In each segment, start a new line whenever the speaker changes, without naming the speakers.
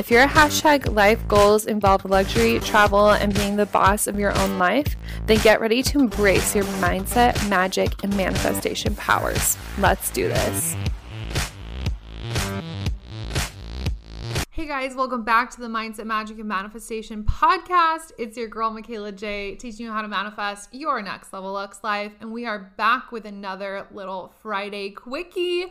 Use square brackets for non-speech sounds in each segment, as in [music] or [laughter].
If your hashtag life goals involve luxury, travel, and being the boss of your own life, then get ready to embrace your mindset, magic, and manifestation powers. Let's do this. Hey guys, welcome back to the Mindset, Magic, and Manifestation podcast. It's your girl, Michaela J, teaching you how to manifest your next level Lux life. And we are back with another little Friday quickie.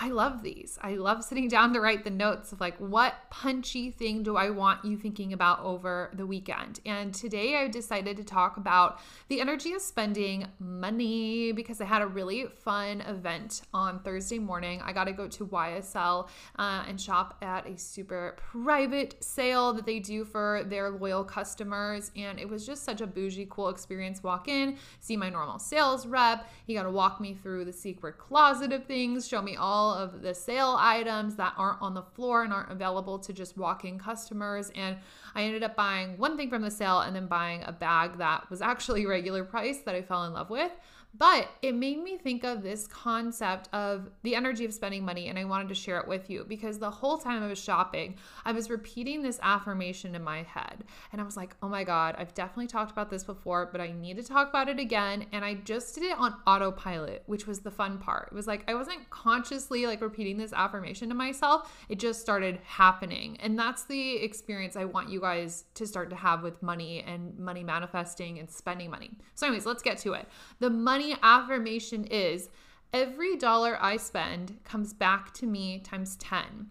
I love these. I love sitting down to write the notes of like, what punchy thing do I want you thinking about over the weekend? And today I decided to talk about the energy of spending money because I had a really fun event on Thursday morning. I got to go to YSL uh, and shop at a super private sale that they do for their loyal customers. And it was just such a bougie, cool experience. Walk in, see my normal sales rep. He got to walk me through the secret closet of things, show me all all of the sale items that aren't on the floor and aren't available to just walk in customers. And I ended up buying one thing from the sale and then buying a bag that was actually regular price that I fell in love with. But it made me think of this concept of the energy of spending money, and I wanted to share it with you because the whole time I was shopping, I was repeating this affirmation in my head. And I was like, oh my God, I've definitely talked about this before, but I need to talk about it again. And I just did it on autopilot, which was the fun part. It was like I wasn't consciously like repeating this affirmation to myself, it just started happening. And that's the experience I want you guys to start to have with money and money manifesting and spending money. So, anyways, let's get to it. The money affirmation is every dollar I spend comes back to me times 10.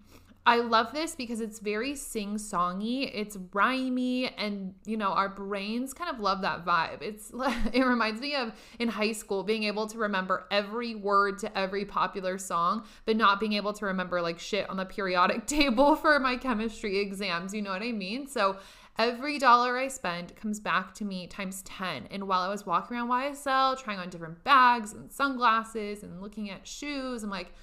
I love this because it's very sing songy, it's rhymey, and you know, our brains kind of love that vibe. It's [laughs] it reminds me of in high school being able to remember every word to every popular song, but not being able to remember like shit on the periodic [laughs] table for my chemistry exams. You know what I mean? So Every dollar I spend comes back to me times 10. And while I was walking around YSL, trying on different bags and sunglasses and looking at shoes, I'm like,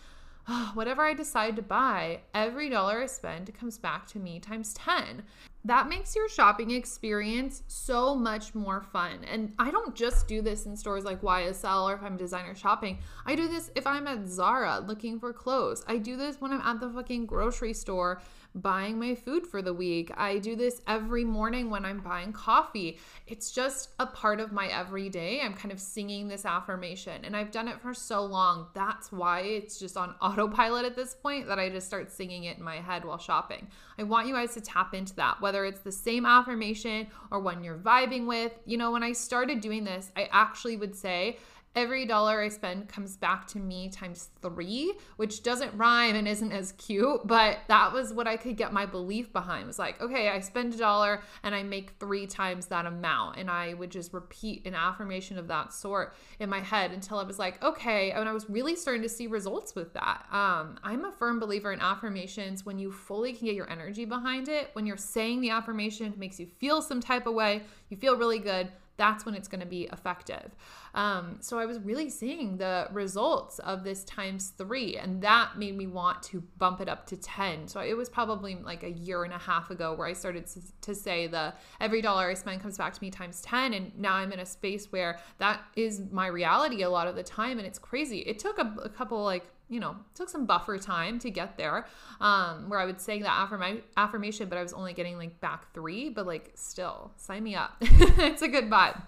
oh, whatever I decide to buy, every dollar I spend comes back to me times 10. That makes your shopping experience so much more fun. And I don't just do this in stores like YSL or if I'm designer shopping. I do this if I'm at Zara looking for clothes. I do this when I'm at the fucking grocery store buying my food for the week. I do this every morning when I'm buying coffee. It's just a part of my everyday. I'm kind of singing this affirmation and I've done it for so long. That's why it's just on autopilot at this point that I just start singing it in my head while shopping. I want you guys to tap into that, whether it's the same affirmation or one you're vibing with. You know, when I started doing this, I actually would say, every dollar I spend comes back to me times three, which doesn't rhyme and isn't as cute, but that was what I could get my belief behind. It was like, okay, I spend a dollar and I make three times that amount. And I would just repeat an affirmation of that sort in my head until I was like, okay. And I was really starting to see results with that. Um, I'm a firm believer in affirmations when you fully can get your energy behind it. When you're saying the affirmation, it makes you feel some type of way, you feel really good that's when it's going to be effective. Um, so I was really seeing the results of this times three, and that made me want to bump it up to 10. So it was probably like a year and a half ago where I started to, say the every dollar I spend comes back to me times 10. And now I'm in a space where that is my reality a lot of the time. And it's crazy. It took a, a couple like you know, took some buffer time to get there. Um, where I would say that affirm- affirmation, but I was only getting like back three, but like still, sign me up. [laughs] it's a good vibe.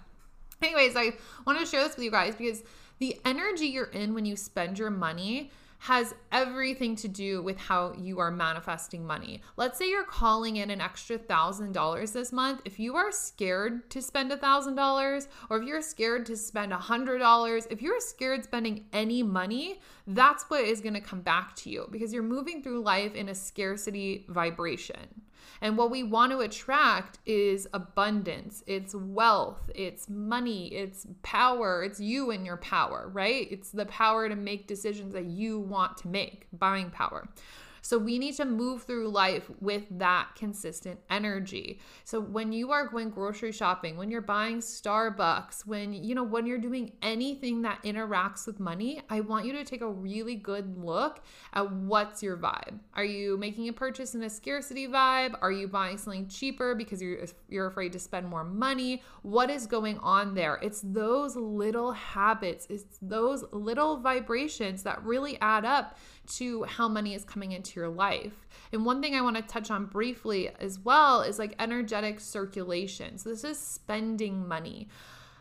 Anyways, I want to share this with you guys because the energy you're in when you spend your money has everything to do with how you are manifesting money. Let's say you're calling in an extra thousand dollars this month. If you are scared to spend a thousand dollars, or if you're scared to spend a hundred dollars, if you're scared spending any money, that's what is going to come back to you because you're moving through life in a scarcity vibration. And what we want to attract is abundance, it's wealth, it's money, it's power, it's you and your power, right? It's the power to make decisions that you want to make, buying power. So we need to move through life with that consistent energy. So when you are going grocery shopping, when you're buying Starbucks, when you know when you're doing anything that interacts with money, I want you to take a really good look at what's your vibe. Are you making a purchase in a scarcity vibe? Are you buying something cheaper because you're you're afraid to spend more money? What is going on there? It's those little habits, it's those little vibrations that really add up to how money is coming into your life. And one thing I want to touch on briefly as well is like energetic circulation. So this is spending money.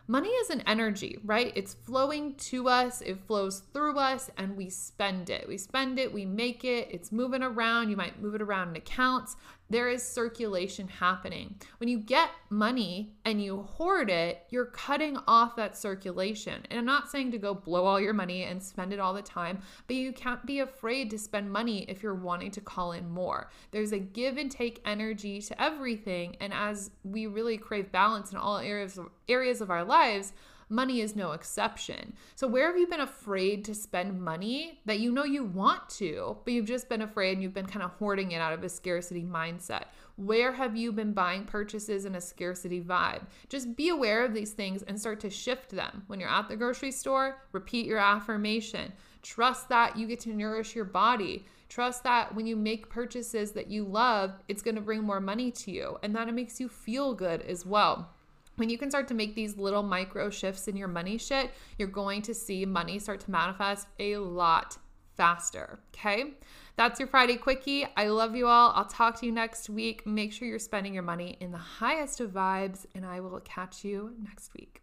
Money is an energy, right? It's flowing to us, it flows through us, and we spend it. We spend it, we make it, it's moving around. You might move it around in accounts. There is circulation happening. When you get money and you hoard it, you're cutting off that circulation. And I'm not saying to go blow all your money and spend it all the time, but you can't be afraid to spend money if you're wanting to call in more. There's a give and take energy to everything. And as we really crave balance in all areas of, areas of our lives, money is no exception. So, where have you been afraid to spend money that you know you want to, but you've just been afraid and you've been kind of hoarding it out of a scarcity mindset? Where have you been buying purchases in a scarcity vibe? Just be aware of these things and start to shift them. When you're at the grocery store, repeat your affirmation. Trust that you get to nourish your body. Trust that when you make purchases that you love, it's going to bring more money to you and that it makes you feel good as well when you can start to make these little micro shifts in your money shit, you're going to see money start to manifest a lot faster. Okay. That's your Friday Quickie. I love you all. I'll talk to you next week. Make sure you're spending your money in the highest of vibes, and I will catch you next week.